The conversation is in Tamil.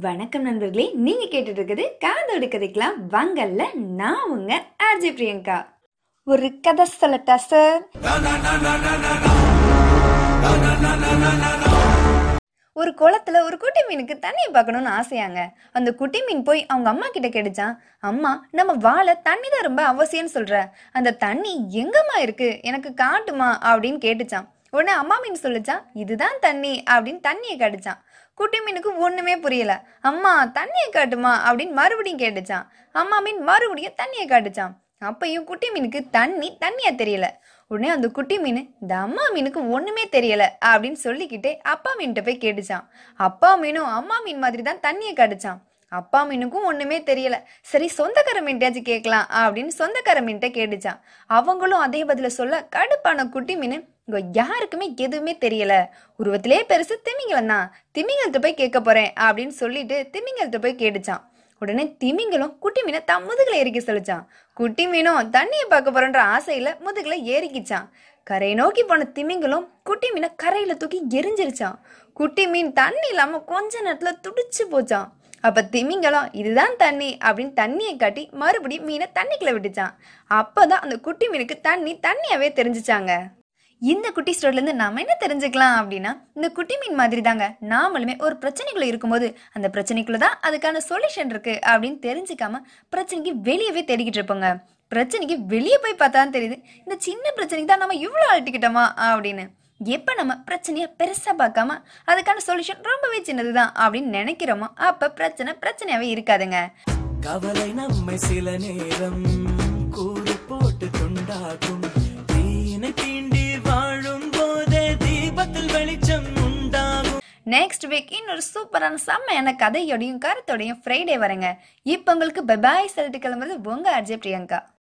வணக்கம் நண்பர்களே நீங்க கேட்டுட்டு இருக்குது காதோடு கதைக்கலாம். வங்கல்ல நான் உங்க ஆர்ஜே பிரியங்கா. ஒரு கதை சொல்லட்டா சார்? ஒரு குளத்துல ஒரு குட்டி மீனுக்கு தண்ணியை பார்க்கணும்னு ஆசையாங்க. அந்த குட்டி மீன் போய் அவங்க அம்மா கிட்ட கேட்டுச்சான் அம்மா நம்ம வாழை தண்ணி தான் ரொம்ப அவசியம்னு சொல்ற. அந்த தண்ணி எங்கம்மா இருக்கு? எனக்கு காட்டுமா? அப்படின்னு கேட்டுச்சான் உடனே அம்மா மீன் சொல்லிச்சான் இதுதான் தண்ணி அப்படின்னு தண்ணியை காட்டுச்சான். குட்டி மீனுக்கு ஒன்றுமே புரியல. அம்மா தண்ணியை காட்டுமா அப்படின்னு மறுபடியும் கேட்டுச்சான். அம்மா மீன் மறுபடியும் தண்ணியை காட்டுச்சான். அப்பையும் குட்டி மீனுக்கு தண்ணி தண்ணியா தெரியல. உடனே அந்த குட்டி மீன் இந்த அம்மா மீனுக்கு ஒண்ணுமே தெரியல அப்படின்னு சொல்லிக்கிட்டே அப்பா மீன்கிட்ட போய் கேட்டுச்சான். அப்பா மீனும் அம்மா மீன் மாதிரி தான் தண்ணியை காட்டுச்சான். அப்பா மீனுக்கும் ஒண்ணுமே தெரியல. சரி சொந்தக்கார மீன்ட்டையாச்சும் கேட்கலாம் அப்படின்னு சொந்தக்கார மீன்கிட்ட கேட்டுச்சான். அவங்களும் அதே பதில சொல்ல கடுப்பான குட்டி மீன் இங்கே யாருக்குமே எதுவுமே தெரியல. உருவத்திலே பெருசு திமிங்கலம் தான் திமிங்கலத்தை போய் கேட்க போகிறேன் அப்படின்னு சொல்லிட்டு திமிங்கலத்தை போய் கேட்டுச்சான். உடனே திமிங்கலம் குட்டி மீனை தம் முதுகில் ஏறிக்க சொல்லிச்சான். குட்டி மீனும் தண்ணியை பார்க்க போகிறோன்ற ஆசையில் முதுகில் ஏறிக்கிச்சான். கரையை நோக்கி போன திமிங்கலம் குட்டி மீனை கரையில் தூக்கி எரிஞ்சிருச்சான். குட்டி மீன் தண்ணி இல்லாமல் கொஞ்ச நேரத்தில் துடிச்சு போச்சான். அப்போ திமிங்கலம் இதுதான் தண்ணி அப்படின்னு தண்ணியை காட்டி மறுபடியும் மீனை தண்ணிக்குள்ளே விட்டுச்சான். அப்போ தான் அந்த குட்டி மீனுக்கு தண்ணி தண்ணியாகவே தெரிஞ்சுச்சாங்க. இந்த குட்டி ஸ்டோரிலேருந்து நாம் என்ன தெரிஞ்சுக்கலாம் அப்படின்னா இந்த குட்டி மீன் மாதிரி தாங்க நாமளுமே ஒரு பிரச்சனைக்குள்ளே இருக்கும்போது அந்த பிரச்சனைக்குள்ளே தான் அதுக்கான சொல்யூஷன் இருக்குது அப்படின்னு தெரிஞ்சுக்காம பிரச்சனைக்கு வெளியவே தேடிக்கிட்டு இருப்போங்க. பிரச்சனைக்கு வெளியே போய் பார்த்தா தான் தெரியுது இந்த சின்ன பிரச்சனைக்கு தான் நம்ம இவ்வளோ அழட்டிக்கிட்டோமா அப்படின்னு. எப்போ நம்ம பிரச்சனையை பெருசாக பார்க்காம அதுக்கான சொல்யூஷன் ரொம்பவே சின்னதுதான் அப்படின்னு நினைக்கிறோமோ அப்போ பிரச்சனை பிரச்சனையாகவே இருக்காதுங்க. கவலை நம்மை சில நேரம் கூறு போட்டு கொண்டாகும். நெக்ஸ்ட் வீக் இன்னொரு சூப்பரான செம்மையான கதையோடையும் கருத்தோடையும் ஃப்ரைடே வரேங்க. இப்போ உங்களுக்கு பபாய் சொல்லிட்டு கிளம்புறது உங்க அர்ஜய் பிரியங்கா.